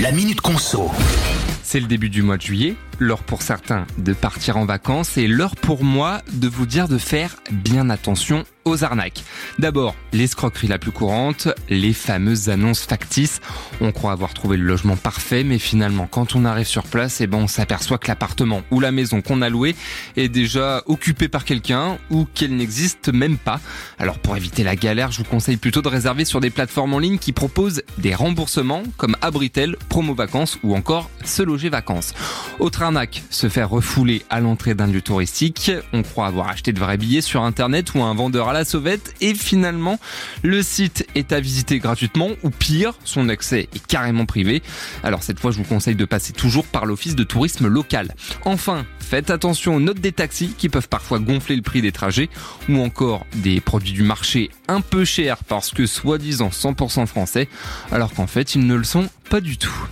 La Minute Conso. C'est le début du mois de juillet, l'heure pour certains de partir en vacances et l'heure pour moi de vous dire de faire bien attention aux arnaques. D'abord, l'escroquerie la plus courante, les fameuses annonces factices. On croit avoir trouvé le logement parfait, mais finalement, quand on arrive sur place, eh ben, on s'aperçoit que l'appartement ou la maison qu'on a loué est déjà occupé par quelqu'un ou qu'elle n'existe même pas. Alors, pour éviter la galère, je vous conseille plutôt de réserver sur des plateformes en ligne qui proposent des remboursements comme Abritel, Promo Vacances ou encore Se Loger Vacances. Autre arnaque, se faire refouler à l'entrée d'un lieu touristique. On croit avoir acheté de vrais billets sur internet ou un vendeur à la sauvette et finalement le site est à visiter gratuitement ou pire, son accès est carrément privé. Alors cette fois je vous conseille de passer toujours par l'office de tourisme local. Enfin, faites attention aux notes des taxis qui peuvent parfois gonfler le prix des trajets ou encore des produits du marché un peu chers parce que soi-disant 100% français alors qu'en fait ils ne le sont pas du tout.